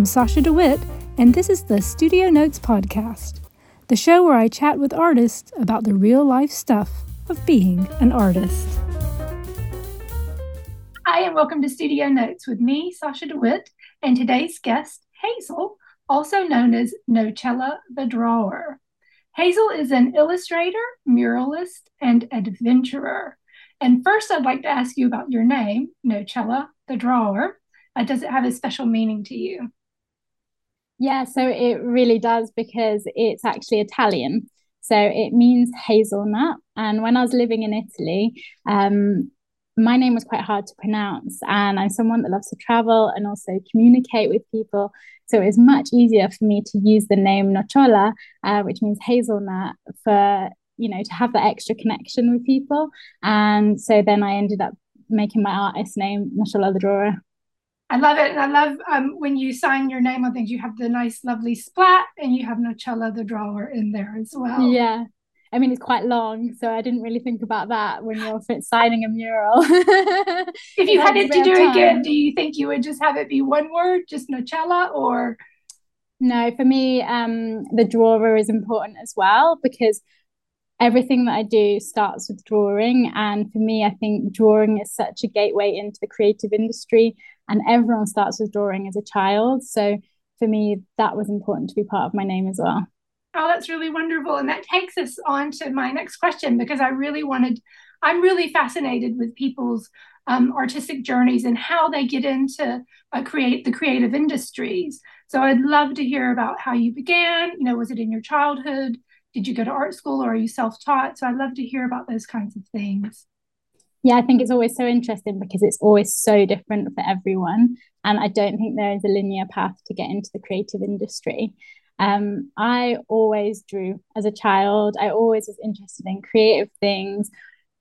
I'm Sasha DeWitt, and this is the Studio Notes Podcast, the show where I chat with artists about the real life stuff of being an artist. Hi, and welcome to Studio Notes with me, Sasha DeWitt, and today's guest, Hazel, also known as Nocciola the Drawer. Hazel is an illustrator, muralist, and adventurer. And first, I'd like to ask you about your name, Nocciola the Drawer. Uh, does it have a special meaning to you? Yeah, so it really does because it's actually Italian. So it means hazelnut. And when I was living in Italy, um, my name was quite hard to pronounce. And I'm someone that loves to travel and also communicate with people. So it was much easier for me to use the name Nocciola, uh, which means hazelnut, for you know to have that extra connection with people. And so then I ended up making my artist name Nocciola the Drawer. I love it. And I love um, when you sign your name on things, you have the nice, lovely splat and you have Nocciola the drawer in there as well. Yeah. I mean, it's quite long, so I didn't really think about that when you're signing a mural. if you had it to do again, do you think you would just have it be one word, just Nocciola, or? No, for me, um, the drawer is important as well because everything that I do starts with drawing. And for me, I think drawing is such a gateway into the creative industry and everyone starts with drawing as a child. So for me, that was important to be part of my name as well. Oh, that's really wonderful. And that takes us on to my next question because I really wanted, I'm really fascinated with people's um, artistic journeys and how they get into uh, create the creative industries. So I'd love to hear about how you began. You know, was it in your childhood? Did you go to art school or are you self taught? So I'd love to hear about those kinds of things yeah, I think it's always so interesting because it's always so different for everyone. And I don't think there is a linear path to get into the creative industry. Um, I always drew as a child. I always was interested in creative things,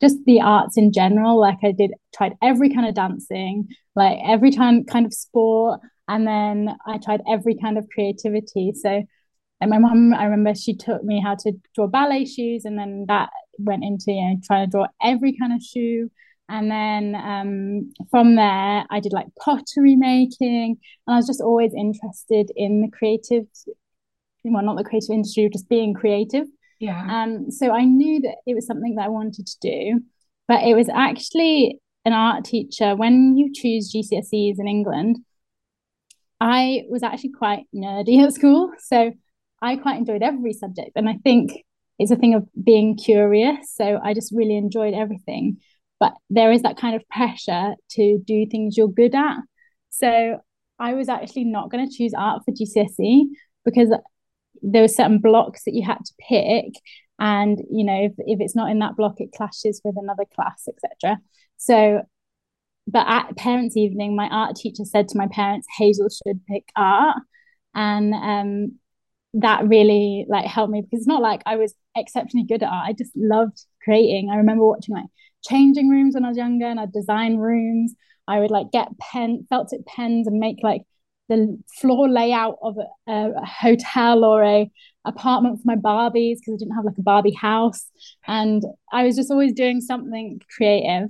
just the arts in general. Like I did, tried every kind of dancing, like every time kind of sport, and then I tried every kind of creativity. So, and my mom, I remember she taught me how to draw ballet shoes, and then that went into you know trying to draw every kind of shoe. And then um, from there i did like pottery making. And i was just always interested in the creative well not the creative industry just being creative. Yeah. Um so i knew that it was something that i wanted to do. But it was actually an art teacher. When you choose gcse's in england i was actually quite nerdy at school. So i quite enjoyed every subject. And i think it's a thing of being curious. So I just really enjoyed everything. But there is that kind of pressure to do things you're good at. So I was actually not going to choose art for GCSE because there were certain blocks that you had to pick. And, you know, if, if it's not in that block, it clashes with another class, etc. So, but at parents' evening, my art teacher said to my parents, Hazel should pick art. And um, that really like helped me because it's not like I was exceptionally good at art. I just loved creating. I remember watching like changing rooms when I was younger and I'd design rooms. I would like get pen felt tip pens and make like the floor layout of a, a hotel or a apartment for my Barbies because I didn't have like a Barbie house. And I was just always doing something creative.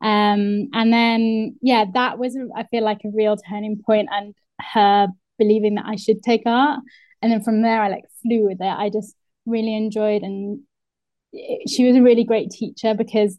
Um, and then yeah, that was I feel like a real turning point and her believing that I should take art and then from there I like flew with it. I just really enjoyed and it, she was a really great teacher because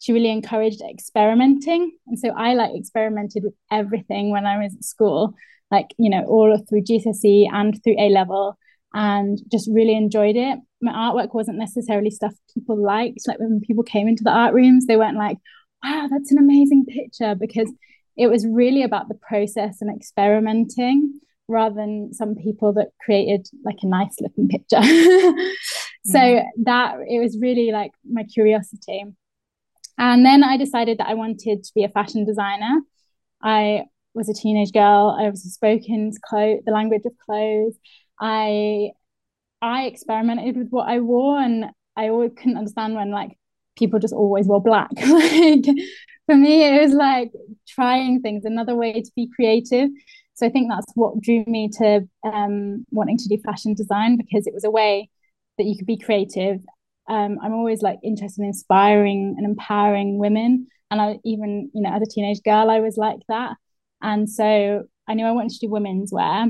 she really encouraged experimenting. And so I like experimented with everything when I was at school like you know all through GCSE and through A level and just really enjoyed it. My artwork wasn't necessarily stuff people liked. Like when people came into the art rooms they weren't like wow that's an amazing picture because it was really about the process and experimenting rather than some people that created like a nice looking picture. so mm. that it was really like my curiosity. And then I decided that I wanted to be a fashion designer. I was a teenage girl. I was spoken clothes, the language of clothes. I I experimented with what I wore, and I always couldn't understand when like people just always wore black. like for me, it was like trying things, another way to be creative. So I think that's what drew me to um, wanting to do fashion design because it was a way that you could be creative. Um, I'm always like interested in inspiring and empowering women, and I even you know as a teenage girl I was like that, and so I knew I wanted to do women's wear.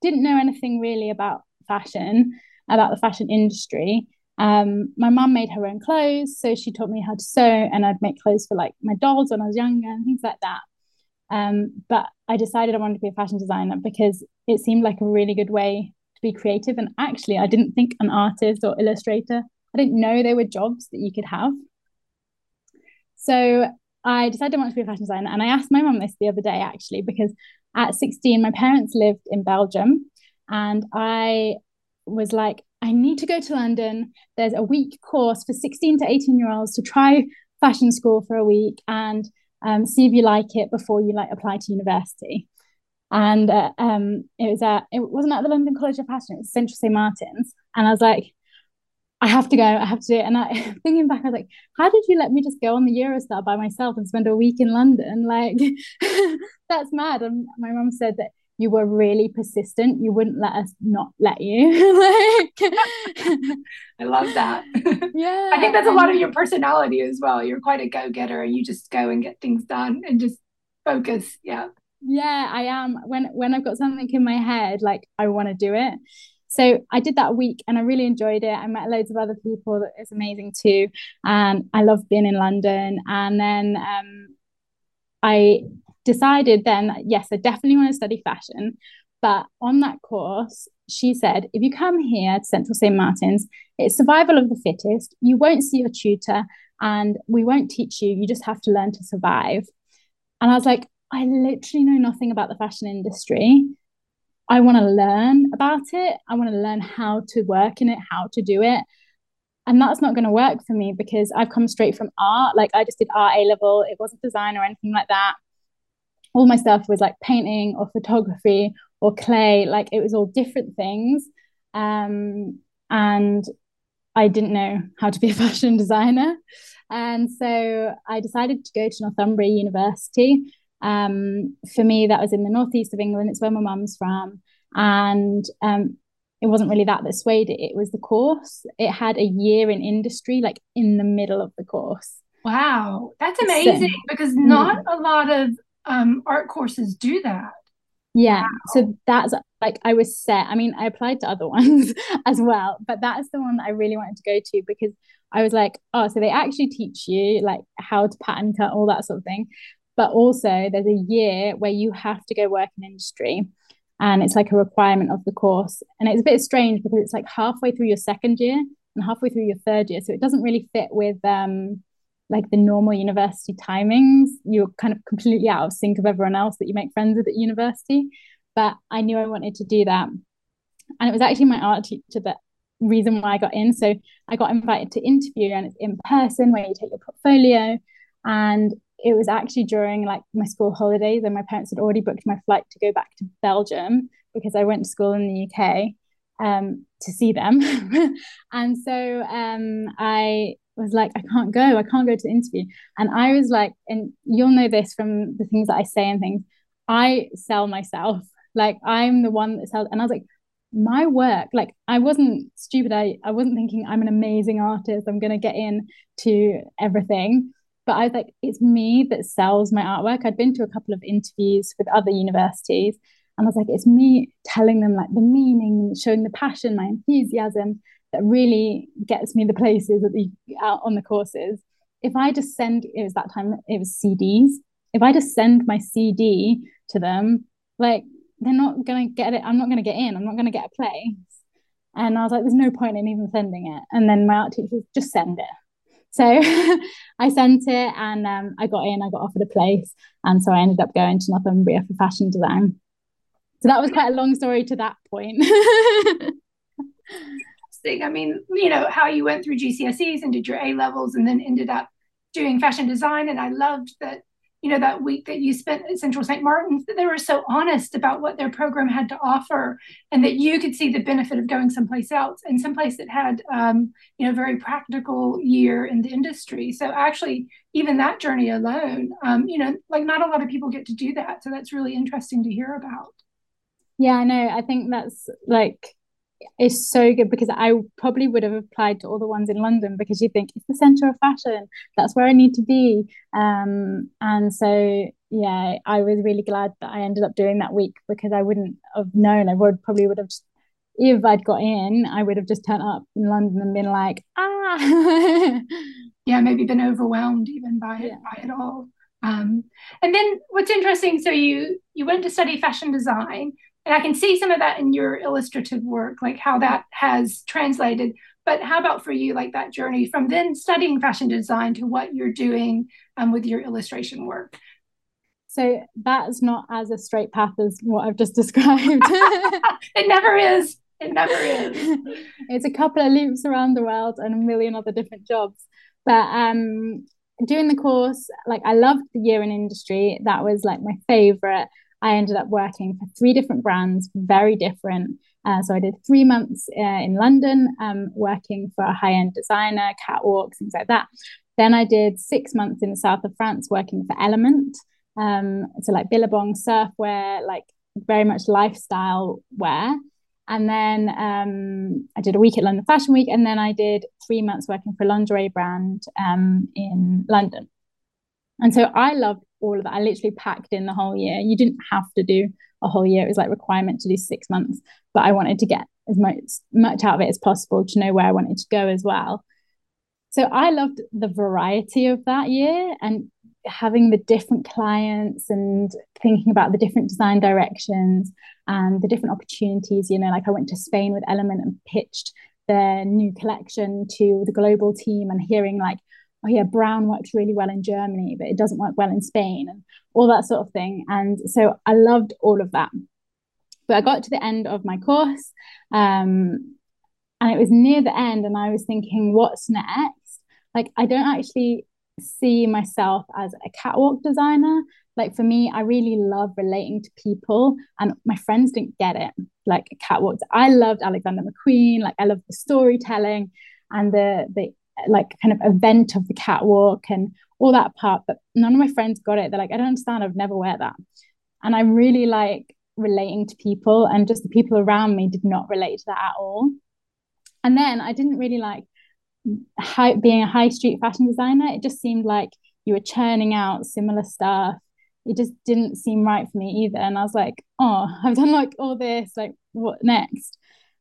Didn't know anything really about fashion, about the fashion industry. Um, my mum made her own clothes, so she taught me how to sew, and I'd make clothes for like my dolls when I was younger and things like that. Um, but I decided I wanted to be a fashion designer because it seemed like a really good way to be creative. And actually, I didn't think an artist or illustrator, I didn't know there were jobs that you could have. So I decided I wanted to be a fashion designer. And I asked my mum this the other day, actually, because at 16, my parents lived in Belgium. And I was like, I need to go to London. There's a week course for 16 to 18 year olds to try fashion school for a week and um, see if you like it before you like apply to university. And uh, um, it was at it wasn't at the London College of Fashion, it was Central St Martin's. And I was like, I have to go, I have to do it. And I thinking back, I was like, how did you let me just go on the Eurostar by myself and spend a week in London? Like, that's mad. And my mom said that you were really persistent. You wouldn't let us not let you. like, I love that. Yeah. I think that's a lot of your personality as well. You're quite a go getter and you just go and get things done and just focus. Yeah. Yeah, I am. When when I've got something in my head, like I want to do it. So I did that week and I really enjoyed it. I met loads of other people that is amazing too. And I love being in London. And then um, I decided then, that, yes, I definitely want to study fashion. But on that course, she said, if you come here to Central St. Martin's, it's survival of the fittest. You won't see your tutor and we won't teach you. You just have to learn to survive. And I was like, I literally know nothing about the fashion industry. I want to learn about it. I want to learn how to work in it, how to do it. And that's not going to work for me because I've come straight from art. Like I just did art A level, it wasn't design or anything like that. All my stuff was like painting or photography or clay. Like it was all different things. Um, and I didn't know how to be a fashion designer. And so I decided to go to Northumbria University um, for me, that was in the northeast of England. It's where my mum's from, and um, it wasn't really that that swayed it. It was the course. It had a year in industry, like in the middle of the course. Wow, that's amazing so, because not mm. a lot of um, art courses do that. Yeah, wow. so that's like I was set. I mean, I applied to other ones as well, but that's the one that I really wanted to go to because I was like, oh, so they actually teach you like how to pattern cut, all that sort of thing. But also, there's a year where you have to go work in industry, and it's like a requirement of the course. And it's a bit strange because it's like halfway through your second year and halfway through your third year, so it doesn't really fit with um, like the normal university timings. You're kind of completely out of sync of everyone else that you make friends with at university. But I knew I wanted to do that, and it was actually my art teacher that reason why I got in. So I got invited to interview, and it's in person where you take your portfolio. And it was actually during like my school holidays and my parents had already booked my flight to go back to Belgium because I went to school in the UK um, to see them. and so um, I was like, I can't go, I can't go to the interview. And I was like, and you'll know this from the things that I say and things, I sell myself. Like I'm the one that sells. And I was like, my work, like I wasn't stupid. I, I wasn't thinking I'm an amazing artist. I'm to get in to everything. But I was like, it's me that sells my artwork. I'd been to a couple of interviews with other universities, and I was like, it's me telling them like the meaning, showing the passion, my enthusiasm that really gets me the places that the out on the courses. If I just send, it was that time, it was CDs. If I just send my CD to them, like they're not gonna get it. I'm not gonna get in. I'm not gonna get a place. And I was like, there's no point in even sending it. And then my art teacher was just send it. So I sent it and um, I got in, I got offered a place. And so I ended up going to Northumbria for fashion design. So that was quite a long story to that point. I mean, you know, how you went through GCSEs and did your A levels and then ended up doing fashion design. And I loved that you know that week that you spent at central st martin's that they were so honest about what their program had to offer and that you could see the benefit of going someplace else and someplace that had um, you know very practical year in the industry. So actually even that journey alone um, you know like not a lot of people get to do that. So that's really interesting to hear about. Yeah i know. I think that's like is so good because I probably would have applied to all the ones in London because you think it's the center of fashion. That's where I need to be. Um, and so yeah, I was really glad that I ended up doing that week because I wouldn't have known. I would probably would have just, if I'd got in, I would have just turned up in London and been like, ah. yeah, maybe been overwhelmed even by yeah. it by it all. Um, and then what's interesting, so you you went to study fashion design, and I can see some of that in your illustrative work, like how that has translated. But how about for you, like that journey from then studying fashion design to what you're doing um, with your illustration work? So that's not as a straight path as what I've just described. it never is. It never is. it's a couple of loops around the world and a million other different jobs. But um, doing the course, like I loved the year in industry. That was like my favorite. I ended up working for three different brands, very different. Uh, so I did three months uh, in London, um, working for a high-end designer, catwalks, things like that. Then I did six months in the south of France, working for Element. Um, so like Billabong surfwear, like very much lifestyle wear. And then um, I did a week at London Fashion Week, and then I did three months working for a lingerie brand um, in London. And so I loved all of that. I literally packed in the whole year. You didn't have to do a whole year; it was like requirement to do six months. But I wanted to get as much much out of it as possible to know where I wanted to go as well. So I loved the variety of that year and having the different clients and thinking about the different design directions and the different opportunities you know like i went to spain with element and pitched their new collection to the global team and hearing like oh yeah brown works really well in germany but it doesn't work well in spain and all that sort of thing and so i loved all of that but i got to the end of my course um, and it was near the end and i was thinking what's next like i don't actually see myself as a catwalk designer. Like for me, I really love relating to people, and my friends didn't get it. Like catwalks, I loved Alexander McQueen. Like I loved the storytelling and the the like kind of event of the catwalk and all that part. But none of my friends got it. They're like, I don't understand. I've never wear that. And I really like relating to people, and just the people around me did not relate to that at all. And then I didn't really like high, being a high street fashion designer, it just seemed like you were churning out similar stuff. It just didn't seem right for me either. And I was like, oh, I've done like all this, like what next?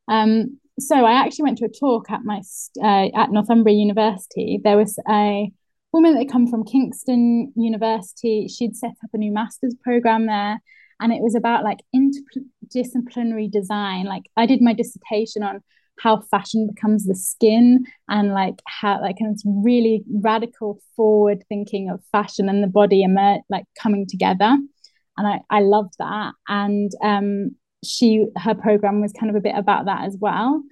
Um, so I actually went to a talk at my uh, at Northumbria University. There was a woman that come from Kingston University. She'd set up a new master's program there, and it was about like interdisciplinary design. Like I did my dissertation on how fashion becomes the skin and like how like kind really radical forward thinking of fashion and the body emer- like coming together and I, I loved that and um she her program was kind of a bit about that as well.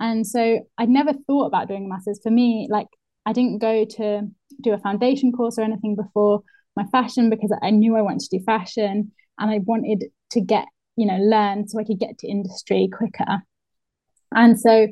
And so I'd never thought about doing a master's. For me like I didn't go to do a foundation course or anything before my fashion because I knew I wanted to do fashion and I wanted to get you know learn so I could get to industry quicker. And so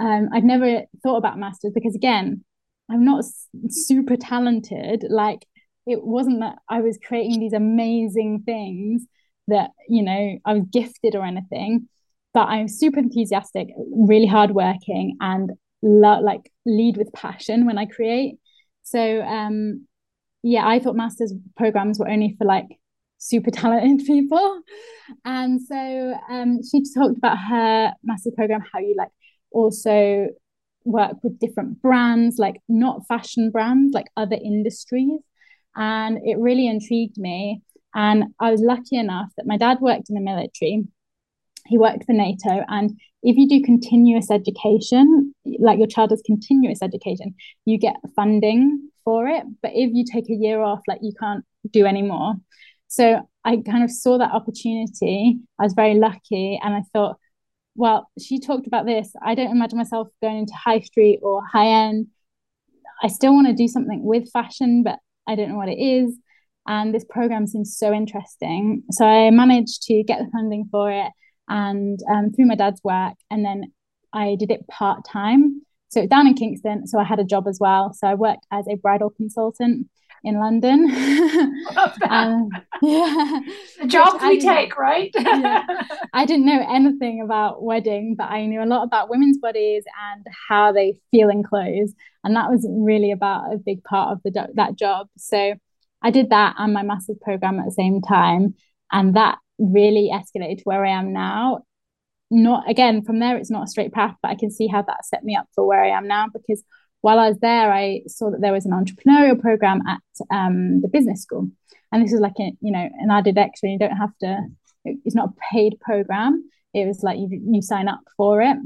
um, I'd never thought about masters because, again, I'm not super talented. Like, it wasn't that I was creating these amazing things that, you know, I was gifted or anything, but I'm super enthusiastic, really hardworking, and lo- like lead with passion when I create. So, um, yeah, I thought master's programs were only for like super talented people. And so um, she talked about her master's program, how you like also work with different brands, like not fashion brands, like other industries. And it really intrigued me. And I was lucky enough that my dad worked in the military. He worked for NATO. And if you do continuous education, like your child does continuous education, you get funding for it. But if you take a year off, like you can't do anymore. So I kind of saw that opportunity. I was very lucky. And I thought, well, she talked about this. I don't imagine myself going into high street or high end. I still want to do something with fashion, but I don't know what it is. And this program seems so interesting. So I managed to get the funding for it and um, through my dad's work. And then I did it part time. So down in Kingston. So I had a job as well. So I worked as a bridal consultant in London. um, yeah. The jobs we take, right? yeah. I didn't know anything about wedding, but I knew a lot about women's bodies and how they feel in clothes. And that was really about a big part of the that job. So I did that and my master's program at the same time. And that really escalated to where I am now. Not again, from there, it's not a straight path, but I can see how that set me up for where I am now because while I was there, I saw that there was an entrepreneurial program at um, the business school. And this is like, a, you know, an added extra. You don't have to, it's not a paid program. It was like you, you sign up for it,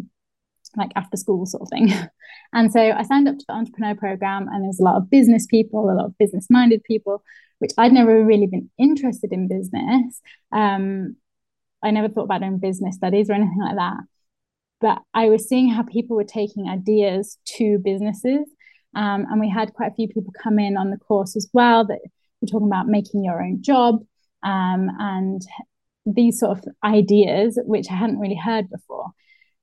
like after school sort of thing. And so I signed up to the entrepreneur program, and there's a lot of business people, a lot of business minded people, which I'd never really been interested in business. Um, I never thought about doing business studies or anything like that. But I was seeing how people were taking ideas to businesses. Um, and we had quite a few people come in on the course as well that were talking about making your own job um, and these sort of ideas, which I hadn't really heard before.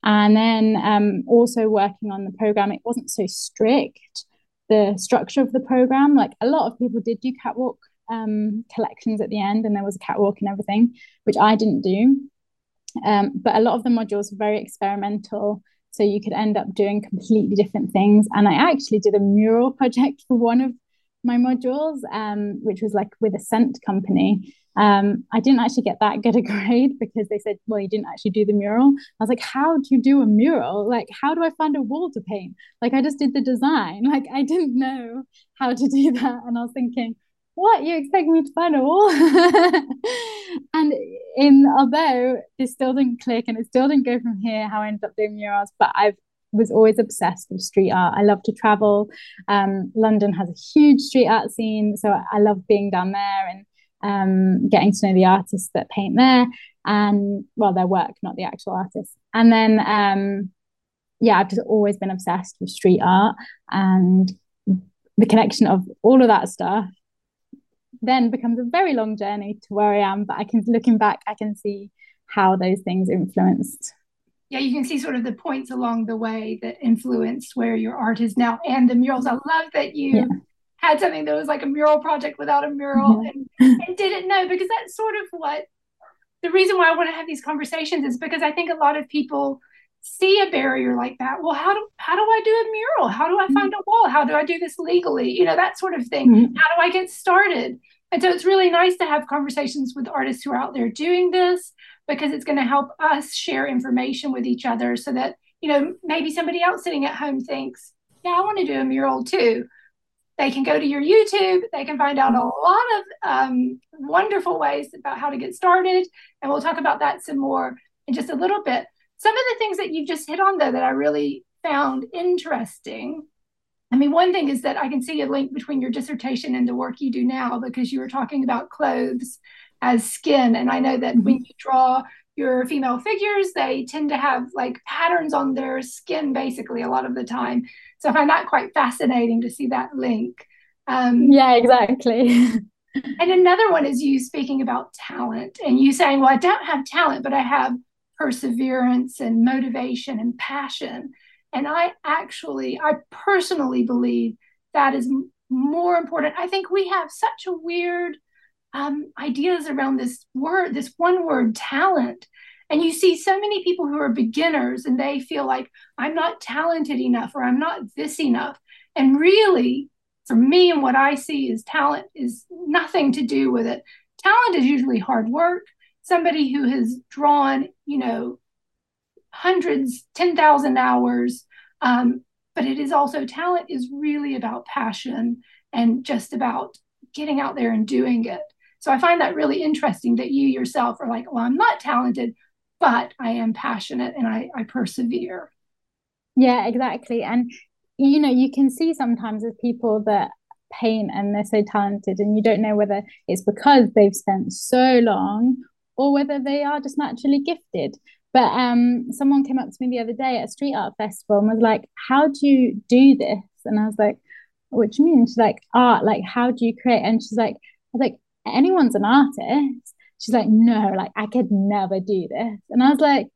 And then um, also working on the program, it wasn't so strict. The structure of the program, like a lot of people did do catwalk um, collections at the end, and there was a catwalk and everything, which I didn't do. Um, but a lot of the modules were very experimental. So you could end up doing completely different things. And I actually did a mural project for one of my modules, um, which was like with a scent company. Um, I didn't actually get that good a grade because they said, well, you didn't actually do the mural. I was like, how do you do a mural? Like, how do I find a wall to paint? Like, I just did the design. Like, I didn't know how to do that. And I was thinking, what you expect me to find a wall and in although this still didn't click and it still didn't go from here how i ended up doing murals but i've was always obsessed with street art. I love to travel. Um, London has a huge street art scene, so I love being down there and um, getting to know the artists that paint there and well, their work, not the actual artists. And then um, yeah, I've just always been obsessed with street art and the connection of all of that stuff then becomes a very long journey to where I am. But I can looking back, I can see how those things influenced yeah, you can see sort of the points along the way that influenced where your art is now and the murals. I love that you yeah. had something that was like a mural project without a mural and, and didn't know because that's sort of what the reason why I want to have these conversations is because I think a lot of people see a barrier like that. Well, how do how do I do a mural? How do I mm-hmm. find a wall? How do I do this legally? You know, that sort of thing. Mm-hmm. How do I get started? And so it's really nice to have conversations with artists who are out there doing this because it's going to help us share information with each other so that, you know, maybe somebody else sitting at home thinks, yeah, I want to do a mural too. They can go to your YouTube. They can find out a lot of um, wonderful ways about how to get started. And we'll talk about that some more in just a little bit. Some of the things that you've just hit on, though, that I really found interesting. I mean, one thing is that I can see a link between your dissertation and the work you do now because you were talking about clothes as skin. And I know that when mm-hmm. you draw your female figures, they tend to have like patterns on their skin basically a lot of the time. So I find that quite fascinating to see that link. Um, yeah, exactly. and another one is you speaking about talent and you saying, well, I don't have talent, but I have perseverance and motivation and passion. And I actually, I personally believe that is more important. I think we have such a weird um, ideas around this word, this one word, talent. And you see so many people who are beginners and they feel like I'm not talented enough or I'm not this enough. And really, for me and what I see is talent is nothing to do with it. Talent is usually hard work. Somebody who has drawn, you know, hundreds, 10,000 hours. Um, but it is also talent is really about passion and just about getting out there and doing it. So I find that really interesting that you yourself are like, well, I'm not talented, but I am passionate and I, I persevere. Yeah, exactly. And, you know, you can see sometimes with people that paint and they're so talented, and you don't know whether it's because they've spent so long or whether they are just naturally gifted. But um, someone came up to me the other day at a street art festival and was like, How do you do this? And I was like, What do you mean? She's like, Art, like, how do you create? And she's like, I was like, anyone's an artist. She's like, no, like I could never do this. And I was like,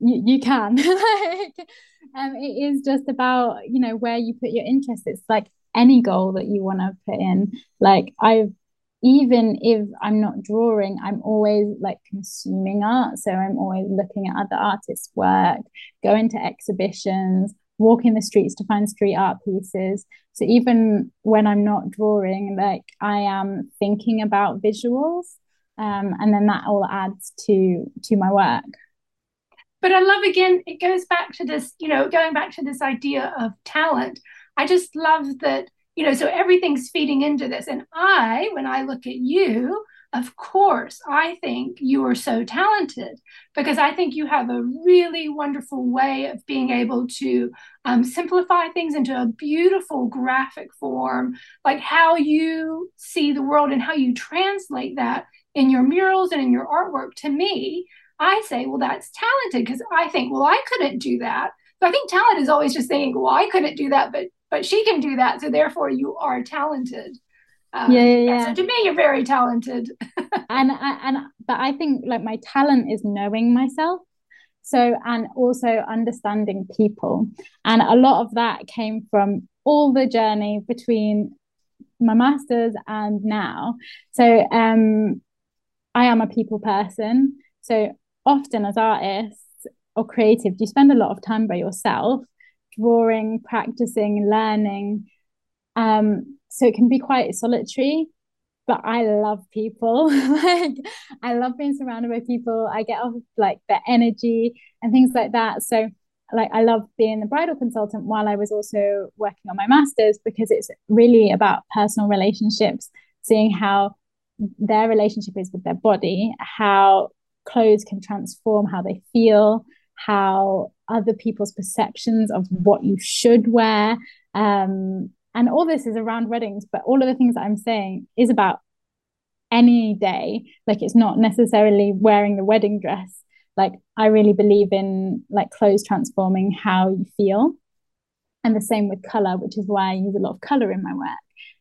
you can. like, um, it is just about, you know, where you put your interest. It's like any goal that you want to put in. Like I've even if I'm not drawing, I'm always like consuming art. So I'm always looking at other artists' work, going to exhibitions, walk in the streets to find street art pieces. So even when I'm not drawing, like I am thinking about visuals. Um, and then that all adds to to my work. But I love again, it goes back to this, you know, going back to this idea of talent. I just love that, you know, so everything's feeding into this. And I, when I look at you, of course, I think you are so talented because I think you have a really wonderful way of being able to um, simplify things into a beautiful graphic form, like how you see the world and how you translate that in your murals and in your artwork. To me, I say, well, that's talented because I think, well, I couldn't do that. So I think talent is always just saying, well, I couldn't do that, but but she can do that. So therefore, you are talented. Um, yeah, yeah, yeah. So to me, you're very talented. and and but I think like my talent is knowing myself. So and also understanding people, and a lot of that came from all the journey between my masters and now. So um, I am a people person. So often as artists or creative, you spend a lot of time by yourself, drawing, practicing, learning. Um, so it can be quite solitary but I love people. like I love being surrounded by people. I get off like the energy and things like that. So like I love being the bridal consultant while I was also working on my masters because it's really about personal relationships, seeing how their relationship is with their body, how clothes can transform how they feel, how other people's perceptions of what you should wear um, and all this is around weddings, but all of the things that I'm saying is about any day. Like it's not necessarily wearing the wedding dress. Like I really believe in like clothes transforming how you feel. And the same with color, which is why I use a lot of color in my work.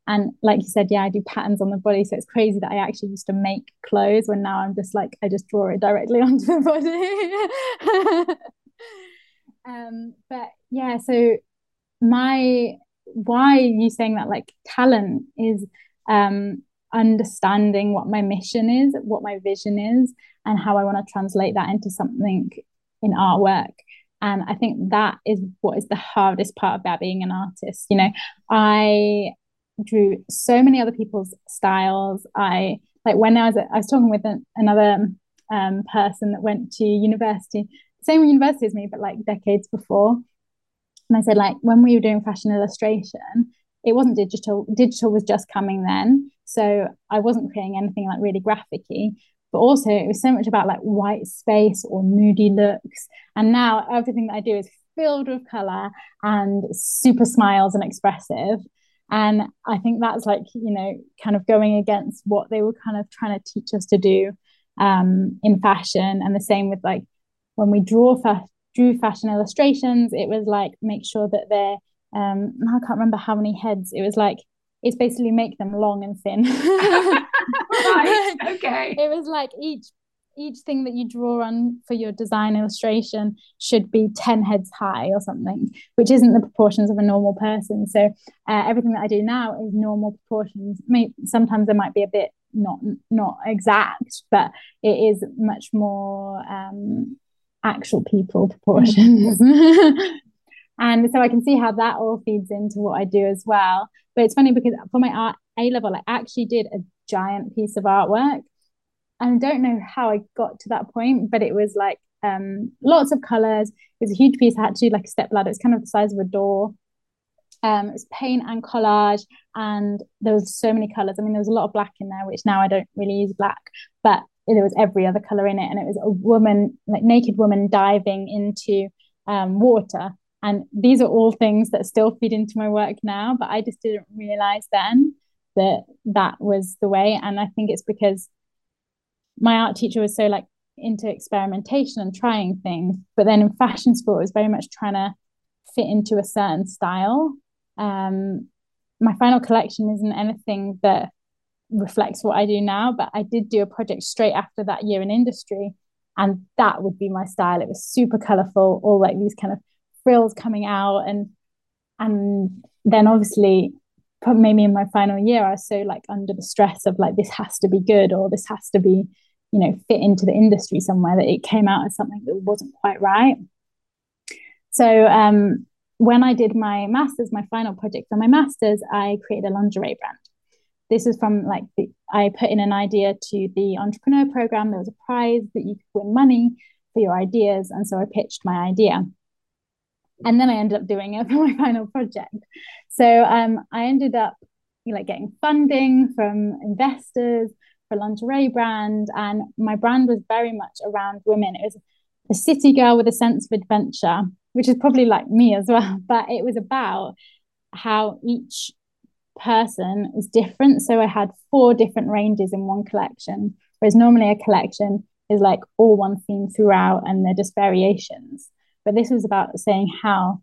And like you said, yeah, I do patterns on the body. So it's crazy that I actually used to make clothes when now I'm just like, I just draw it directly onto the body. um, but yeah, so my why you saying that? Like talent is um understanding what my mission is what my vision is and how i want to translate that into something in artwork. And i think that is what is the hardest part about being an artist you know? I drew so many other people's styles. I like when i was i was talking with an, another um, person that went to university same university as me but like decades before and I said, like, when we were doing fashion illustration, it wasn't digital. Digital was just coming then. So I wasn't creating anything like really graphic but also it was so much about like white space or moody looks. And now everything that I do is filled with color and super smiles and expressive. And I think that's like, you know, kind of going against what they were kind of trying to teach us to do um, in fashion. And the same with like when we draw fa- drew fashion illustrations, it was like make sure that they're um I can't remember how many heads. It was like it's basically make them long and thin. right. Okay. It was like each each thing that you draw on for your design illustration should be 10 heads high or something which isn't the proportions of a normal person so uh, everything that i do now is normal proportions Maybe, sometimes it might be a bit not not exact but it is much more um, actual people proportions. and so I can see how that all feeds into what I do as well. But it's funny because for my art A level, I actually did a giant piece of artwork. And I don't know how I got to that point, but it was like um, lots of colors. It was a huge piece. I had to do like a step ladder. It's kind of the size of a door. Um, it was paint and collage, and there was so many colors. I mean, there was a lot of black in there, which now I don't really use black, but there was every other color in it and it was a woman like naked woman diving into um, water. And these are all things that still feed into my work now but i just didn't realize then that that was the way. And i think it's because my art teacher was so like into experimentation and trying things but then in fashion school it was very much trying to fit into a certain style. Um my final collection isn't anything that reflects what I do now. But I did do a project straight after that year in industry, and that would be my style. It was super colorful, all like these kind of frills coming out, and and then obviously maybe in my final year I was so like under the stress of like this has to be good or this has to be you know fit into the industry somewhere that it came out as something that wasn't quite right so um when I did my master's, my final project for my master's, I created a lingerie brand. This is from like the, I put in an idea to the entrepreneur program. There was a prize that you could win money for your ideas, and so I pitched my idea, and then I ended up doing it for my final project. So um, I ended up like getting funding from investors for lingerie brand, and my brand was very much around women. It was a city girl with a sense of adventure, which is probably like me as well. But it was about how each person is different. So I had four different ranges in one collection, whereas normally a collection is like all one theme throughout and they're just variations. But this was about saying how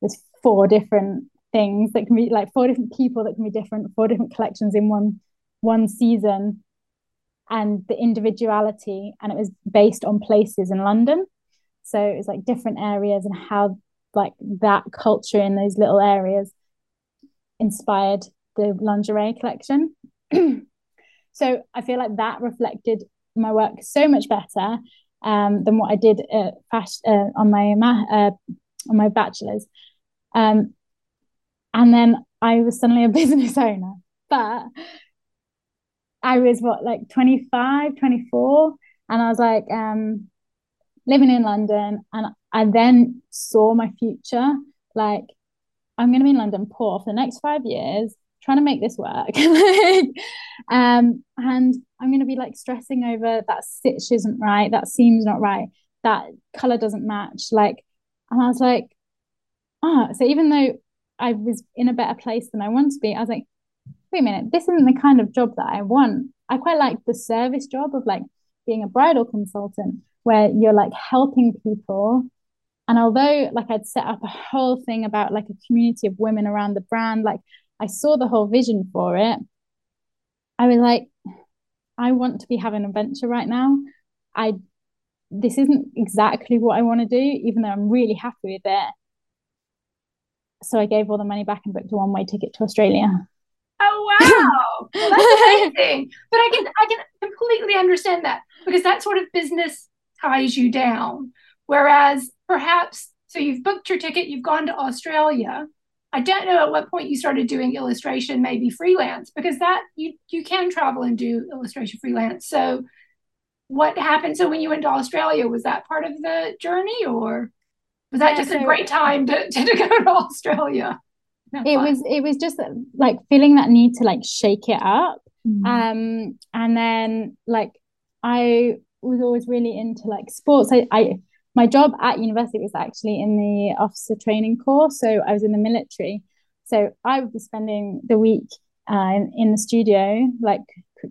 there's four different things that can be like four different people that can be different, four different collections in one one season and the individuality and it was based on places in london so it was like different areas and how like that culture in those little areas inspired the lingerie collection so i feel like that reflected my work so much better um, than what i did uh, on my uh, on my bachelor's um, and then i was suddenly a business owner but I was what like 25, 24. And I was like, um, living in London. And I then saw my future like, I'm going to be in London poor for the next five years, trying to make this work. um, and I'm going to be like stressing over that stitch isn't right, that seam's not right, that color doesn't match. Like, and I was like, oh, so even though I was in a better place than I want to be, I was like, wait a minute, this isn't the kind of job that I want. I quite like the service job of like being a bridal consultant where you're like helping people. And although like I'd set up a whole thing about like a community of women around the brand, like I saw the whole vision for it. I was like, I want to be having an adventure right now. I this isn't exactly what I want to do, even though I'm really happy with it. So I gave all the money back and booked a one way ticket to Australia. Oh wow, that's amazing. but I can I can completely understand that because that sort of business ties you down. Whereas perhaps so you've booked your ticket, you've gone to Australia. I don't know at what point you started doing illustration, maybe freelance, because that you you can travel and do illustration freelance. So what happened? So when you went to Australia, was that part of the journey or was that yeah, just so, a great time to, to, to go to Australia? it was it was just like feeling that need to like shake it up mm-hmm. um and then like i was always really into like sports I, I my job at university was actually in the officer training course so i was in the military so i would be spending the week uh, in, in the studio like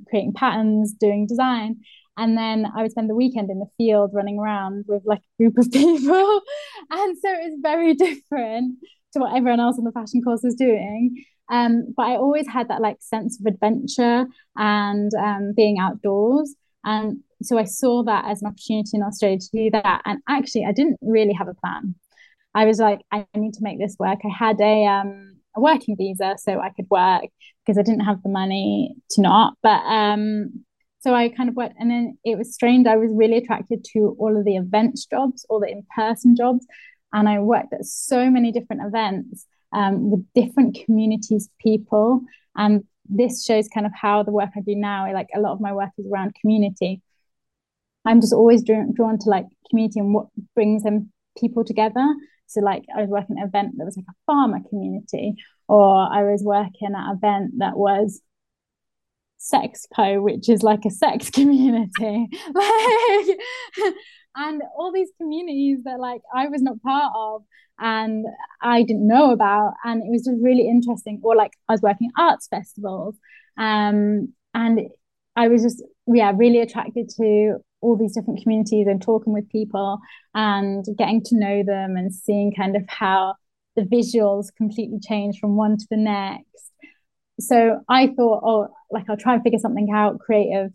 creating patterns doing design and then I would spend the weekend in the field running around with like a group of people. and so it was very different to what everyone else in the fashion course was doing. Um, but I always had that like sense of adventure and um, being outdoors. And so I saw that as an opportunity in Australia to do that. And actually, I didn't really have a plan. I was like, I need to make this work. I had a um, a working visa, so I could work because I didn't have the money to not. But um, so I kind of worked, and then it was strange. I was really attracted to all of the events jobs, all the in person jobs, and I worked at so many different events um, with different communities people. And this shows kind of how the work I do now, like a lot of my work is around community. I'm just always drawn, drawn to like community and what brings them people together. So like I was working at an event that was like a farmer community, or I was working at an event that was Sexpo, which is like a sex community. like and all these communities that like I was not part of and I didn't know about. And it was just really interesting. Or like I was working arts festivals. Um, and I was just, yeah, really attracted to all these different communities and talking with people and getting to know them and seeing kind of how the visuals completely change from one to the next. So I thought, oh, like I'll try and figure something out creative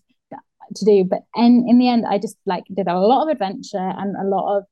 to do. But in in the end, I just like did a lot of adventure and a lot of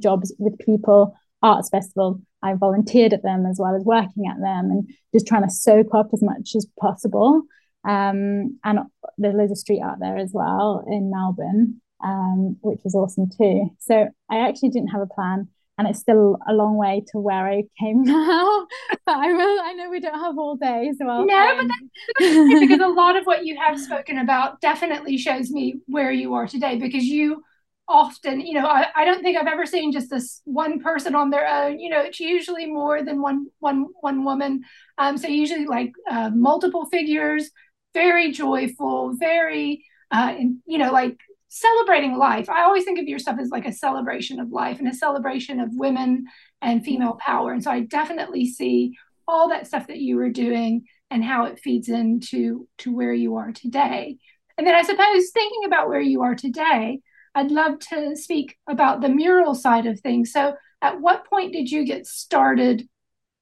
jobs with people, arts festival. I volunteered at them as well as working at them and just trying to soak up as much as possible. Um, and there's loads of street art there as well in Melbourne, um, which was awesome too. So I actually didn't have a plan. And it's still a long way to where I came now. but I will. I know we don't have all day, so I'll. No, but that's because a lot of what you have spoken about definitely shows me where you are today. Because you often, you know, I, I don't think I've ever seen just this one person on their own. You know, it's usually more than one one one woman. Um, so usually like uh, multiple figures, very joyful, very, uh, you know, like celebrating life. I always think of yourself as like a celebration of life and a celebration of women and female mm-hmm. power. And so I definitely see all that stuff that you were doing and how it feeds into to where you are today. And then I suppose thinking about where you are today, I'd love to speak about the mural side of things. So at what point did you get started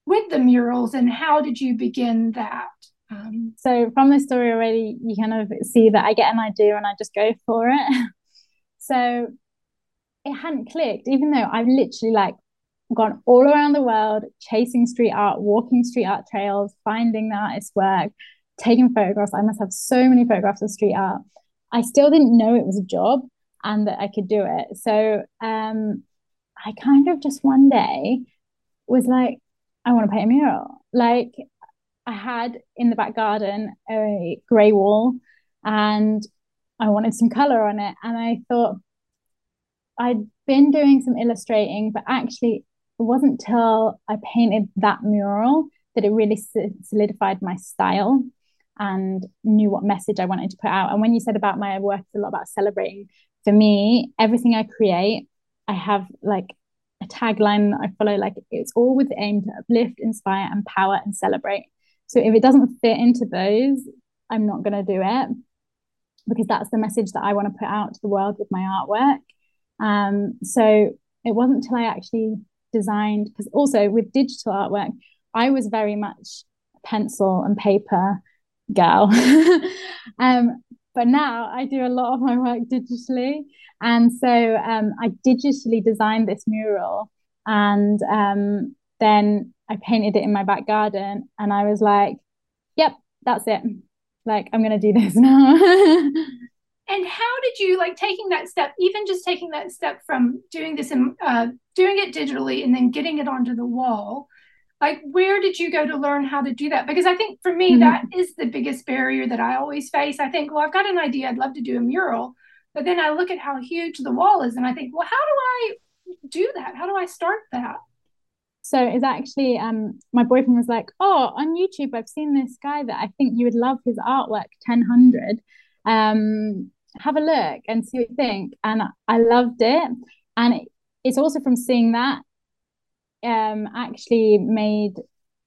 with the murals and how did you begin that? Um, so from this story already, you kind of see that I get an idea and I just go for it. so it hadn't clicked, even though I've literally like gone all around the world chasing street art, walking street art trails, finding the artist's work, taking photographs. I must have so many photographs of street art. I still didn't know it was a job and that I could do it. So um, I kind of just one day was like, I want to paint a mural. Like I had in the back garden a grey wall and I wanted some color on it. And I thought I'd been doing some illustrating, but actually, it wasn't till I painted that mural that it really solidified my style and knew what message I wanted to put out. And when you said about my work, it's a lot about celebrating. For me, everything I create, I have like a tagline that I follow, like it's all with the aim to uplift, inspire, empower, and celebrate. So if it doesn't fit into those, I'm not going to do it because that's the message that I want to put out to the world with my artwork. Um, so it wasn't until I actually designed, because also with digital artwork, I was very much a pencil and paper girl. um, but now I do a lot of my work digitally. And so um, I digitally designed this mural and um, then I painted it in my back garden and I was like, yep, that's it. Like, I'm going to do this now. and how did you like taking that step, even just taking that step from doing this and uh, doing it digitally and then getting it onto the wall? Like, where did you go to learn how to do that? Because I think for me, mm-hmm. that is the biggest barrier that I always face. I think, well, I've got an idea, I'd love to do a mural. But then I look at how huge the wall is and I think, well, how do I do that? How do I start that? So it's actually um my boyfriend was like, Oh, on YouTube, I've seen this guy that I think you would love his artwork, 1000. Um, have a look and see what you think. And I loved it. And it, it's also from seeing that um actually made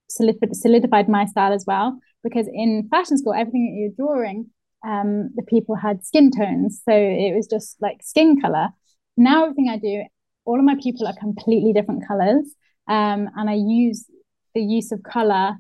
solidified my style as well. Because in fashion school, everything that you're drawing, um, the people had skin tones. So it was just like skin color. Now everything I do, all of my people are completely different colors um, and I use the use of color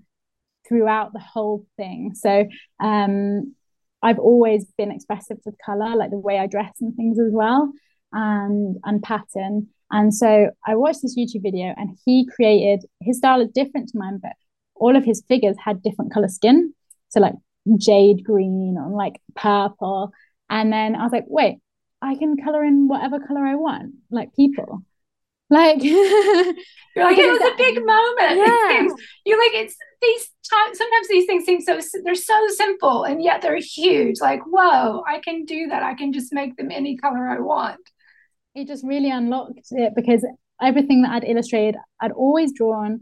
throughout the whole thing. So um, I've always been expressive with color, like the way I dress and things as well, and and pattern. And so I watched this YouTube video, and he created his style is different to mine, but all of his figures had different color skin. So like jade green or like purple. And then I was like, wait, I can color in whatever color I want, like people. Like you're like it was a big moment. Yeah. you're like it's these times sometimes these things seem so they're so simple and yet they're huge. Like, whoa, I can do that. I can just make them any color I want. It just really unlocked it because everything that I'd illustrated, I'd always drawn,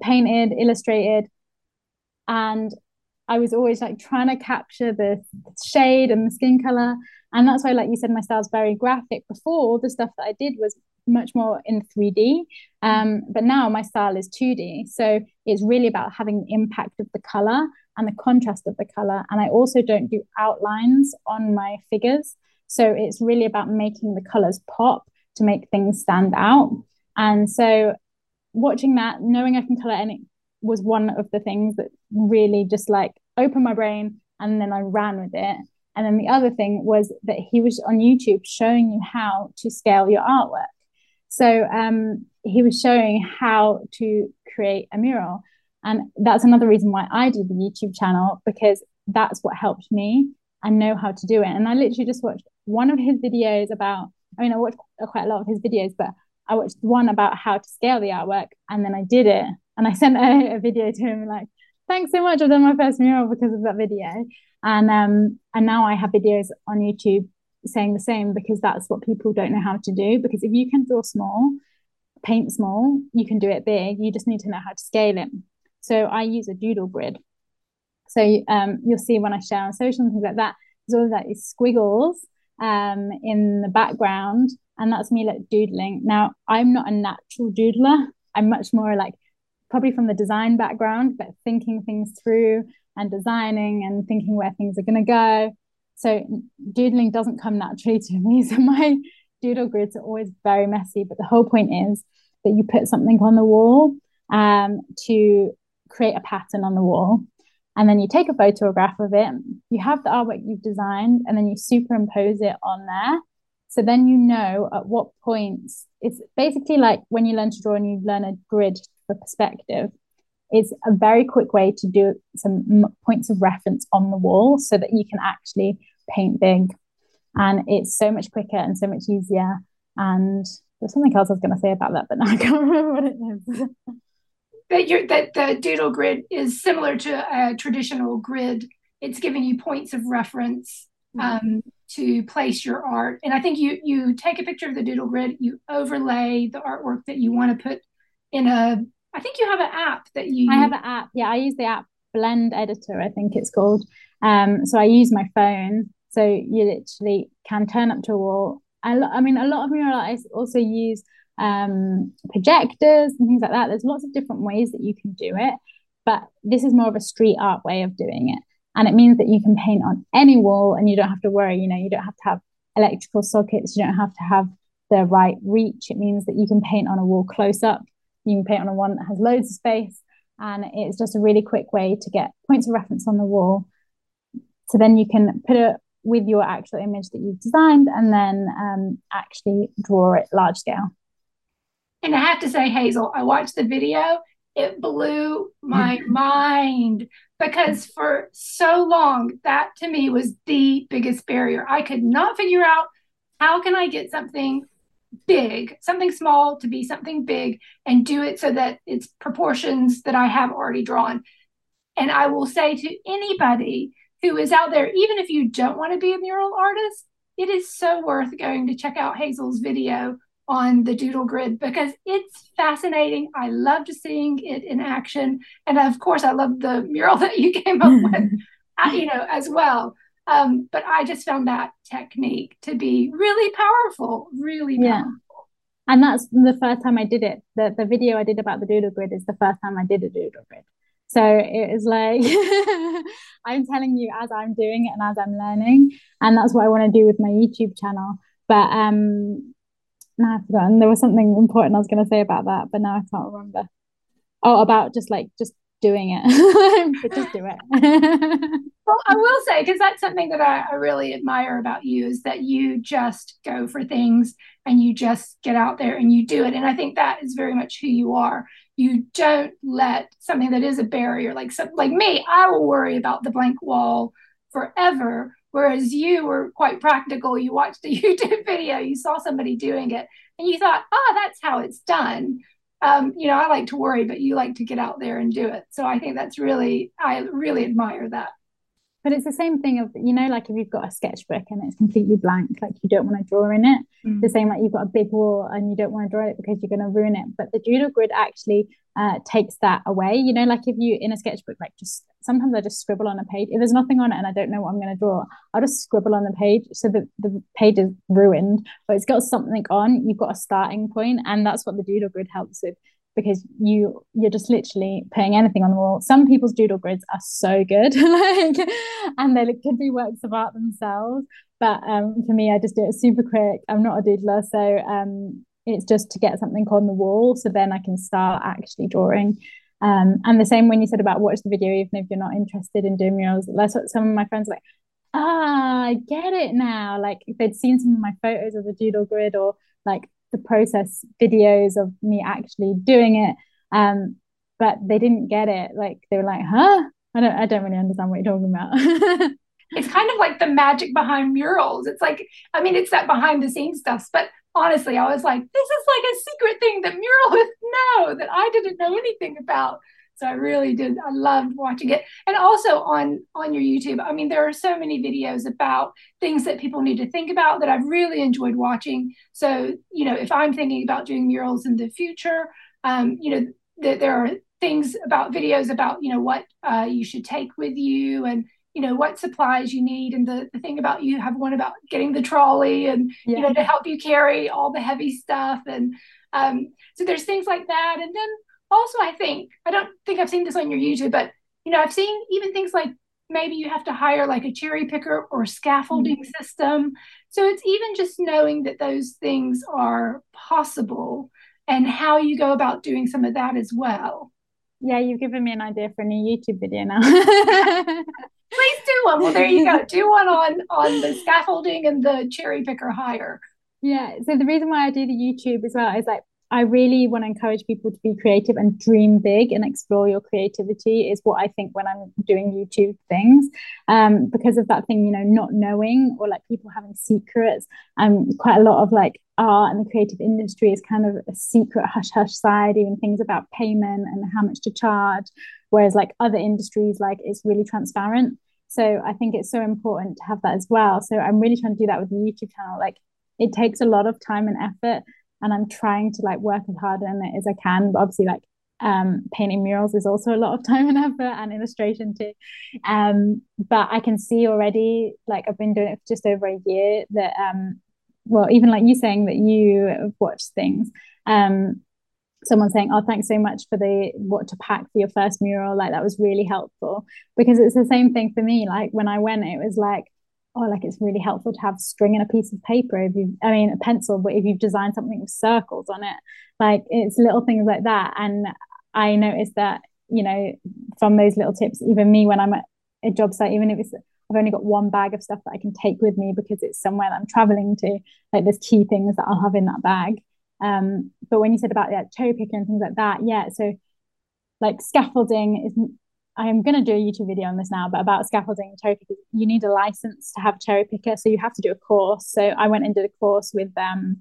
painted, illustrated, and I was always like trying to capture the shade and the skin color. And that's why, like you said, my style's very graphic. Before, the stuff that I did was much more in 3D. Um, but now my style is 2D. So it's really about having the impact of the color and the contrast of the color. And I also don't do outlines on my figures. So it's really about making the colors pop to make things stand out. And so watching that, knowing I can color any was one of the things that really just like opened my brain and then I ran with it. And then the other thing was that he was on YouTube showing you how to scale your artwork. So um, he was showing how to create a mural. And that's another reason why I do the YouTube channel because that's what helped me and know how to do it. And I literally just watched one of his videos about, I mean, I watched quite a lot of his videos, but I watched one about how to scale the artwork, and then I did it, and I sent a, a video to him like, "Thanks so much, I've done my first mural because of that video." And um, and now I have videos on YouTube saying the same because that's what people don't know how to do. Because if you can draw small, paint small, you can do it big. You just need to know how to scale it. So I use a doodle grid. So um, you'll see when I share on social and things like that, there's all of that is squiggles um, in the background, and that's me like doodling. Now I'm not a natural doodler. I'm much more like probably from the design background, but thinking things through and designing and thinking where things are going to go. So doodling doesn't come naturally to me. So my doodle grids are always very messy. But the whole point is that you put something on the wall um, to create a pattern on the wall. And then you take a photograph of it. You have the artwork you've designed, and then you superimpose it on there. So then you know at what points it's basically like when you learn to draw and you learn a grid for perspective. It's a very quick way to do some points of reference on the wall so that you can actually paint big. And it's so much quicker and so much easier. And there's something else I was going to say about that, but now I can't remember what it is. that you that the doodle grid is similar to a traditional grid. It's giving you points of reference mm-hmm. um, to place your art. And I think you you take a picture of the doodle grid, you overlay the artwork that you want to put in a. I think you have an app that you. I have an app. Yeah, I use the app Blend Editor. I think it's called. Um, so I use my phone. So you literally can turn up to a wall. I, I mean, a lot of mural artists also use um, projectors and things like that. There's lots of different ways that you can do it, but this is more of a street art way of doing it. And it means that you can paint on any wall and you don't have to worry, you know, you don't have to have electrical sockets, you don't have to have the right reach. It means that you can paint on a wall close up, you can paint on a one that has loads of space. And it's just a really quick way to get points of reference on the wall. So then you can put it with your actual image that you've designed and then um, actually draw it large scale. And I have to say, Hazel, I watched the video. It blew my mind because for so long, that to me was the biggest barrier. I could not figure out how can I get something big, something small to be something big and do it so that it's proportions that I have already drawn. And I will say to anybody who is out there, even if you don't want to be a mural artist, it is so worth going to check out Hazel's video on the doodle grid because it's fascinating. I loved seeing it in action. And of course, I love the mural that you came up with, you know, as well. Um, but I just found that technique to be really powerful, really yeah. powerful. And that's the first time I did it. The, the video I did about the doodle grid is the first time I did a doodle grid. So it is like I'm telling you as I'm doing it and as I'm learning. And that's what I want to do with my YouTube channel. But um now I've forgotten. There was something important I was going to say about that, but now I can't remember. Oh, about just like just doing it, just do it. well, I will say because that's something that I, I really admire about you is that you just go for things and you just get out there and you do it. And I think that is very much who you are. You don't let something that is a barrier, like some, like me, I will worry about the blank wall forever Whereas you were quite practical. You watched a YouTube video, you saw somebody doing it, and you thought, oh, that's how it's done. Um, you know, I like to worry, but you like to get out there and do it. So I think that's really, I really admire that. But it's the same thing of, you know, like if you've got a sketchbook and it's completely blank, like you don't want to draw in it. Mm. The same like you've got a big wall and you don't want to draw it because you're going to ruin it. But the doodle grid actually uh, takes that away. You know, like if you in a sketchbook, like just sometimes I just scribble on a page. If there's nothing on it and I don't know what I'm going to draw, I'll just scribble on the page so that the page is ruined, but it's got something on. You've got a starting point, and that's what the doodle grid helps with because you you're just literally putting anything on the wall. Some people's doodle grids are so good, like, and they could be works of art themselves. But um, for me, I just do it super quick. I'm not a doodler, so um, it's just to get something on the wall, so then I can start actually drawing. Um, and the same when you said about watch the video, even if you're not interested in doing murals. That's what some of my friends like. Ah, I get it now. Like if they'd seen some of my photos of the doodle grid or like the process videos of me actually doing it, um, but they didn't get it. Like they were like, "Huh? I don't, I don't really understand what you're talking about." it's kind of like the magic behind murals. It's like, I mean, it's that behind the scenes stuff, but honestly, I was like, this is like a secret thing that muralists know that I didn't know anything about. So I really did. I loved watching it. And also on on your YouTube, I mean, there are so many videos about things that people need to think about that I've really enjoyed watching. So, you know, if I'm thinking about doing murals in the future, um, you know, that there are things about videos about, you know, what uh, you should take with you and you know what supplies you need and the, the thing about you have one about getting the trolley and yeah. you know to help you carry all the heavy stuff and um, so there's things like that and then also i think i don't think i've seen this on your youtube but you know i've seen even things like maybe you have to hire like a cherry picker or scaffolding mm-hmm. system. So it's even just knowing that those things are possible and how you go about doing some of that as well. Yeah you've given me an idea for a new youtube video now. Please do one. Well there you go. Do one on on the scaffolding and the cherry picker hire. Yeah so the reason why i do the youtube as well is like I really want to encourage people to be creative and dream big and explore your creativity is what I think when I'm doing YouTube things. Um, because of that thing, you know, not knowing or like people having secrets. Um, quite a lot of like art and the creative industry is kind of a secret hush hush side, even things about payment and how much to charge. Whereas like other industries, like it's really transparent. So I think it's so important to have that as well. So I'm really trying to do that with the YouTube channel. Like it takes a lot of time and effort and I'm trying to like work as hard on it as I can. But obviously, like um, painting murals is also a lot of time and effort, and illustration too. Um, but I can see already, like I've been doing it for just over a year, that um, well, even like you saying that you have watched things. Um, someone saying, "Oh, thanks so much for the what to pack for your first mural." Like that was really helpful because it's the same thing for me. Like when I went, it was like oh, like it's really helpful to have string and a piece of paper if you, I mean, a pencil, but if you've designed something with circles on it, like it's little things like that. And I noticed that, you know, from those little tips, even me when I'm at a job site, even if it's, I've only got one bag of stuff that I can take with me because it's somewhere that I'm traveling to, like there's key things that I'll have in that bag. Um, but when you said about yeah, cherry picking and things like that, yeah, so like scaffolding is I'm going to do a YouTube video on this now, but about scaffolding cherry pickers, you need a license to have a cherry picker. So you have to do a course. So I went and did a course with um,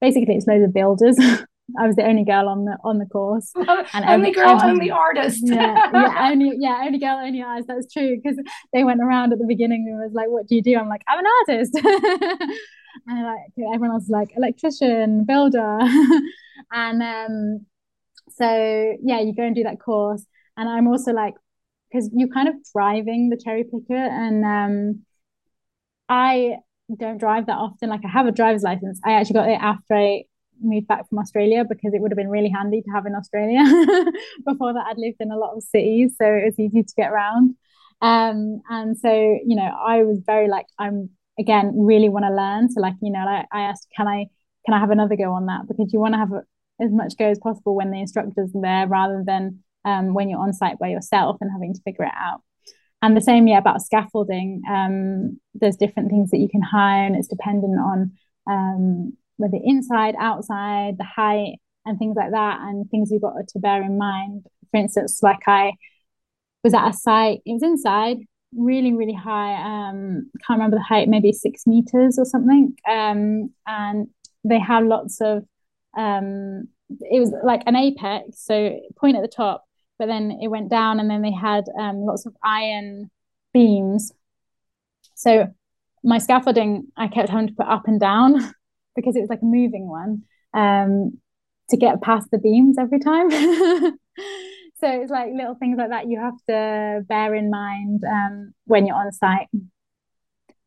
basically it's loads of builders. I was the only girl on the on the course. And only girl, every, only artist. yeah, yeah, only yeah, only girl, only artist. That's true because they went around at the beginning and was like, "What do you do?" I'm like, "I'm an artist." and like everyone else is like electrician, builder, and um, so yeah, you go and do that course. And I'm also like because you're kind of driving the cherry picker and um I don't drive that often. Like I have a driver's license. I actually got it after I moved back from Australia because it would have been really handy to have in Australia. Before that, I'd lived in a lot of cities, so it was easy to get around. Um, and so you know, I was very like, I'm again really want to learn. So like, you know, like I asked, can I can I have another go on that? Because you want to have as much go as possible when the instructor's there, rather than um, when you're on site by yourself and having to figure it out. And the same, yeah, about scaffolding. Um, there's different things that you can hire, and it's dependent on um, whether inside, outside, the height, and things like that, and things you've got to bear in mind. For instance, like I was at a site, it was inside, really, really high. Um, can't remember the height, maybe six meters or something. Um, and they have lots of um, it was like an apex, so point at the top, but then it went down and then they had um, lots of iron beams. So my scaffolding, I kept having to put up and down because it was like a moving one um, to get past the beams every time. so it's like little things like that you have to bear in mind um, when you're on site.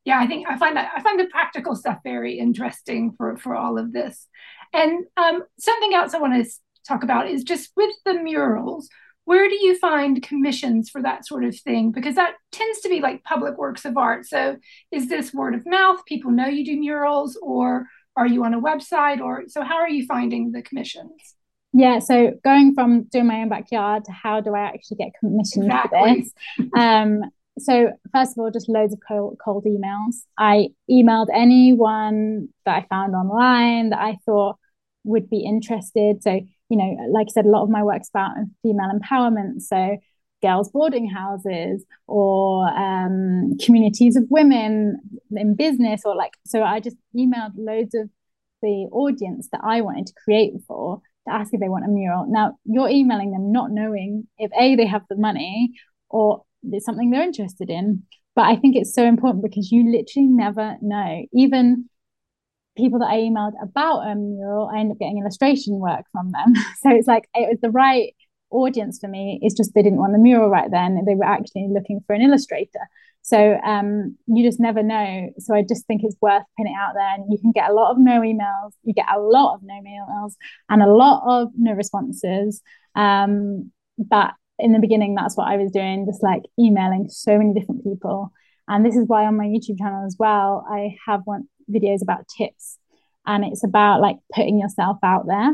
Yeah, I think I find that I find the practical stuff very interesting for for all of this. And um, something else I want to talk about is just with the murals where do you find commissions for that sort of thing? Because that tends to be like public works of art. So is this word of mouth? People know you do murals, or are you on a website? Or so how are you finding the commissions? Yeah, so going from doing my own backyard to how do I actually get commissioned exactly. for this? Um, so first of all, just loads of cold, cold emails. I emailed anyone that I found online that I thought would be interested. So you know, like I said, a lot of my work's about female empowerment. So girls' boarding houses or um, communities of women in business, or like, so I just emailed loads of the audience that I wanted to create for to ask if they want a mural. Now you're emailing them not knowing if A, they have the money or it's something they're interested in. But I think it's so important because you literally never know. Even people that I emailed about a mural, I end up getting illustration work from them. so it's like it was the right audience for me. It's just they didn't want the mural right then. They were actually looking for an illustrator. So um, you just never know. So I just think it's worth putting it out there. And you can get a lot of no emails, you get a lot of no emails and a lot of no responses. Um, but in the beginning, that's what I was doing, just like emailing so many different people. And this is why on my YouTube channel as well, I have one videos about tips. And it's about like putting yourself out there.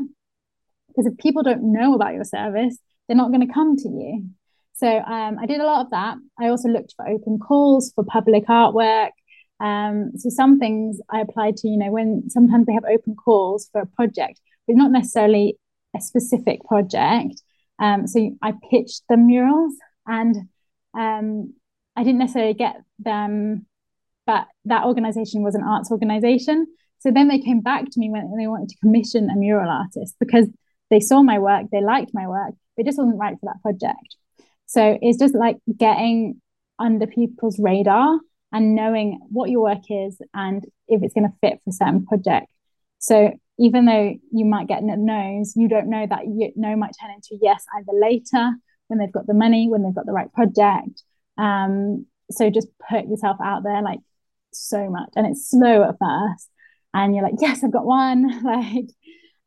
Because if people don't know about your service, they're not going to come to you. So um, I did a lot of that. I also looked for open calls for public artwork. Um, so some things I applied to, you know, when sometimes they have open calls for a project, but not necessarily a specific project. Um, so I pitched the murals and um, I didn't necessarily get them, but that organization was an arts organization. So then they came back to me when they wanted to commission a mural artist because they saw my work, they liked my work, but it just wasn't right for that project. So it's just like getting under people's radar and knowing what your work is and if it's going to fit for a certain project. So even though you might get no's, you don't know that you, no might turn into yes either later when they've got the money, when they've got the right project. Um, so just put yourself out there like so much, and it's slow at first, and you're like, yes, I've got one, like,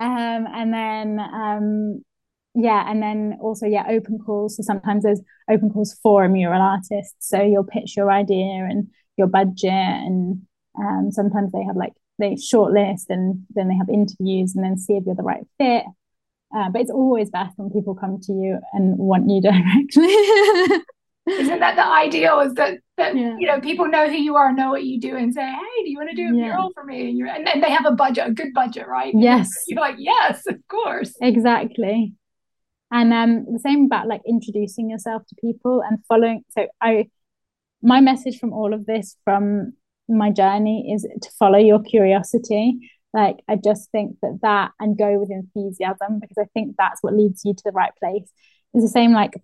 um, and then um, yeah and then also yeah open calls. So sometimes there's open calls for a mural artist. So you'll pitch your idea and your budget and um, sometimes they have like they shortlist and then they have interviews and then see if you're the right fit. Uh, but it's always best when people come to you and want you directly isn't that the ideal? Is that that yeah. you know people know who you are know what you do and say hey do you want to do a yeah. mural for me? And you're and then they have a budget a good budget right? Yes. you're like yes of course. Exactly. And um the same about like introducing yourself to people and following so i my message from all of this from my journey is to follow your curiosity. Like i just think that that and go with enthusiasm because i think that's what leads you to the right place. It's the same like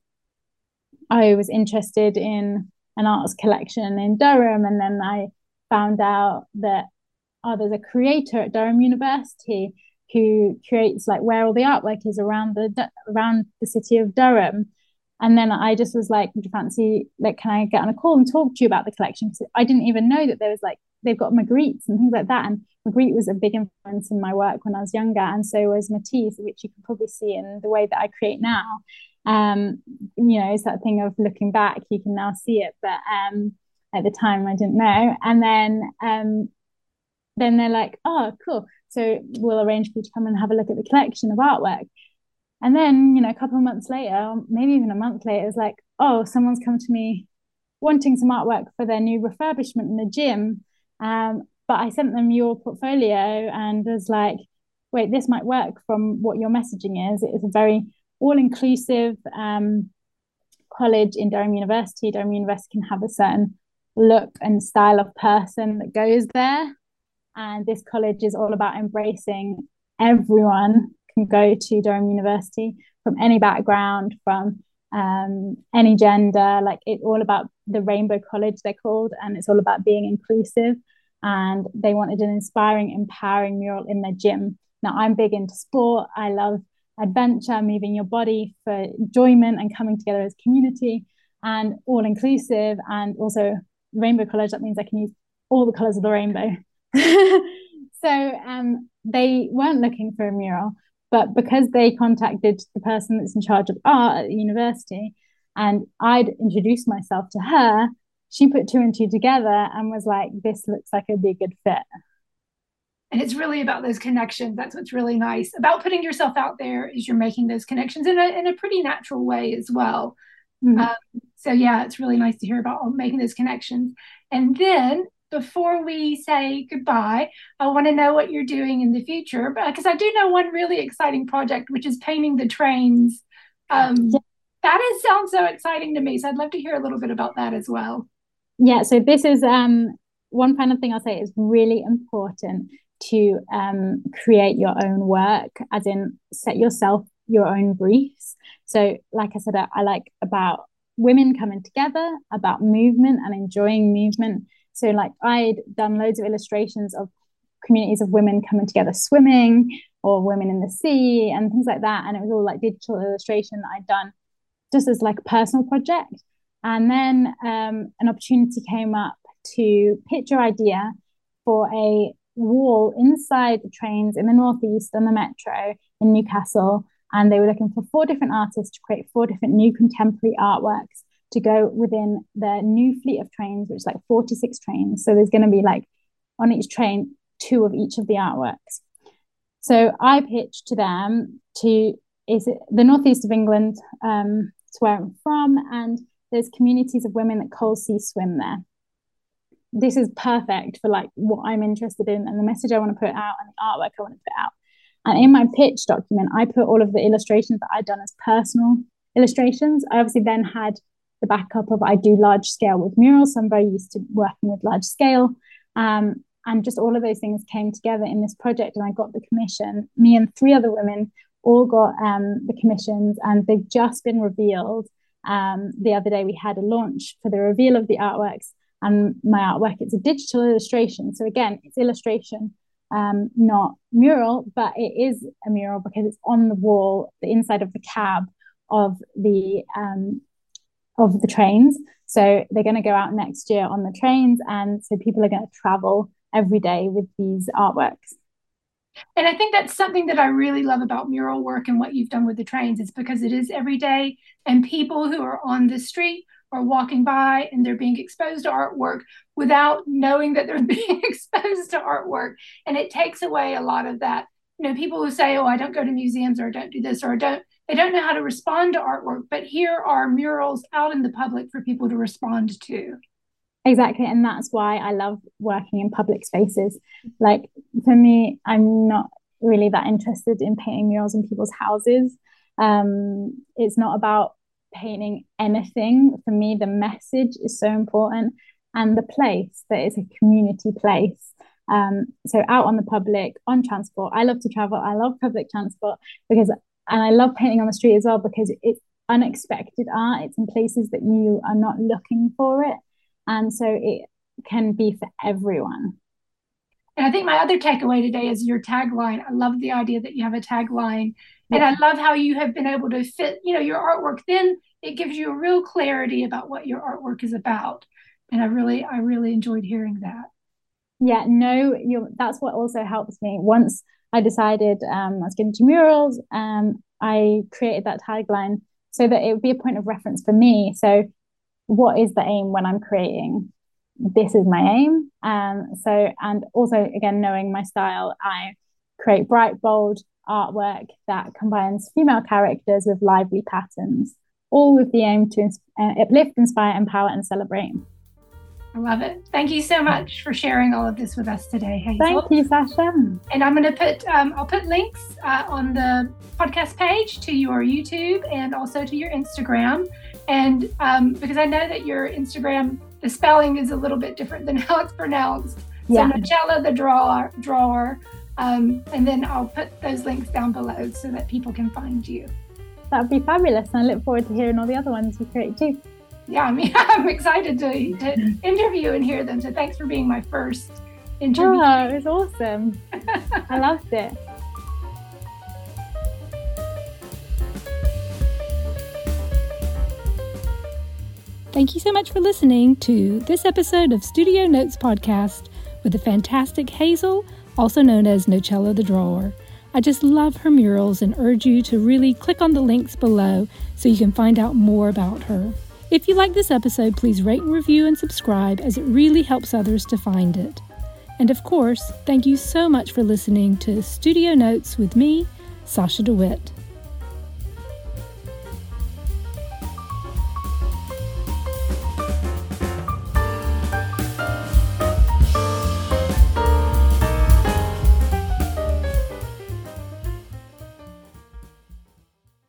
i was interested in an arts collection in durham and then i found out that oh there's a creator at durham university who creates like where all the artwork is around the around the city of Durham. And then I just was like, would you fancy like can I get on a call and talk to you about the collection? Because I didn't even know that there was like they've got Magritte and things like that. And Magritte was a big influence in my work when I was younger, and so was Matisse, which you can probably see in the way that I create now. Um, you know, it's that thing of looking back, you can now see it, but um, at the time I didn't know. And then um, then they're like, oh, cool. So we'll arrange for you to come and have a look at the collection of artwork. And then, you know, a couple of months later, maybe even a month later, it's like, oh, someone's come to me wanting some artwork for their new refurbishment in the gym. Um, but I sent them your portfolio and was like, wait, this might work from what your messaging is. It is a very all inclusive um, college in Durham University. Durham University can have a certain look and style of person that goes there. And this college is all about embracing everyone can go to Durham University from any background, from um, any gender. Like it's all about the Rainbow College, they're called, and it's all about being inclusive. And they wanted an inspiring, empowering mural in their gym. Now, I'm big into sport. I love adventure, moving your body for enjoyment and coming together as community and all inclusive. And also, Rainbow College, that means I can use all the colors of the rainbow. so um, they weren't looking for a mural, but because they contacted the person that's in charge of art at the university, and I'd introduced myself to her, she put two and two together and was like, "This looks like it'd be a good fit." And it's really about those connections. That's what's really nice about putting yourself out there. Is you're making those connections in a in a pretty natural way as well. Mm-hmm. Um, so yeah, it's really nice to hear about making those connections. And then before we say goodbye, I want to know what you're doing in the future because I do know one really exciting project, which is painting the trains. Um, yeah. That is sounds so exciting to me. So I'd love to hear a little bit about that as well. Yeah. So this is um, one final thing I'll say is really important to um, create your own work, as in set yourself your own briefs. So, like I said, I, I like about women coming together, about movement and enjoying movement. So, like, I'd done loads of illustrations of communities of women coming together swimming or women in the sea and things like that. And it was all like digital illustration that I'd done just as like a personal project. And then um, an opportunity came up to pitch your idea for a wall inside the trains in the northeast on the metro in Newcastle. And they were looking for four different artists to create four different new contemporary artworks to go within their new fleet of trains, which is like 46 trains. So there's going to be like on each train, two of each of the artworks. So I pitched to them to is it the northeast of England, um, it's where I'm from, and there's communities of women that Coalsea swim there this is perfect for like what I'm interested in and the message I want to put out and the artwork I want to put out. And in my pitch document, I put all of the illustrations that I'd done as personal illustrations. I obviously then had the backup of I do large scale with murals, so I'm very used to working with large scale. Um, and just all of those things came together in this project, and I got the commission. Me and three other women all got um, the commissions, and they've just been revealed. Um, the other day, we had a launch for the reveal of the artworks, and my artwork it's a digital illustration. So again it's illustration um, not mural but it is a mural because it's on the wall the inside of the cab of the um, of the trains. So they're going to go out next year on the trains and so people are going to travel every day with these artworks and I think that's something that I really love about mural work and what you've done with the trains is because it is every day and people who are on the street are walking by and they're being exposed to artwork without knowing that they're being exposed to artwork. And it takes away a lot of that. You know, people who say, oh, I don't go to museums or I don't do this or I don't, they don't know how to respond to artwork. But here are murals out in the public for people to respond to. Exactly. And that's why I love working in public spaces. Like for me, I'm not really that interested in painting murals in people's houses. Um, it's not about painting anything for me the message is so important and the place that is a community place um, so out on the public on transport i love to travel i love public transport because and i love painting on the street as well because it's unexpected art it's in places that you are not looking for it and so it can be for everyone and i think my other takeaway today is your tagline i love the idea that you have a tagline and I love how you have been able to fit, you know, your artwork. Then it gives you a real clarity about what your artwork is about. And I really, I really enjoyed hearing that. Yeah, no, you that's what also helps me. Once I decided um, I was getting to murals, um, I created that tagline so that it would be a point of reference for me. So, what is the aim when I'm creating? This is my aim. Um, so, and also again, knowing my style, I create bright, bold, artwork that combines female characters with lively patterns, all with the aim to uh, uplift, inspire, empower, and celebrate. I love it. Thank you so much for sharing all of this with us today, Hazel. Thank you, Sasha. And I'm going to put um, I'll put links uh, on the podcast page to your YouTube and also to your Instagram. And um, because I know that your Instagram the spelling is a little bit different than how it's pronounced. Yeah. So Nocciola the drawer drawer um, and then I'll put those links down below so that people can find you. That would be fabulous. And I look forward to hearing all the other ones you create too. Yeah, I mean, I'm excited to, to interview and hear them. So thanks for being my first interview. Oh, it was awesome. I loved it. Thank you so much for listening to this episode of Studio Notes Podcast with the fantastic Hazel also known as Nocciola the Drawer. I just love her murals and urge you to really click on the links below so you can find out more about her. If you like this episode, please rate and review and subscribe as it really helps others to find it. And of course, thank you so much for listening to Studio Notes with me, Sasha DeWitt.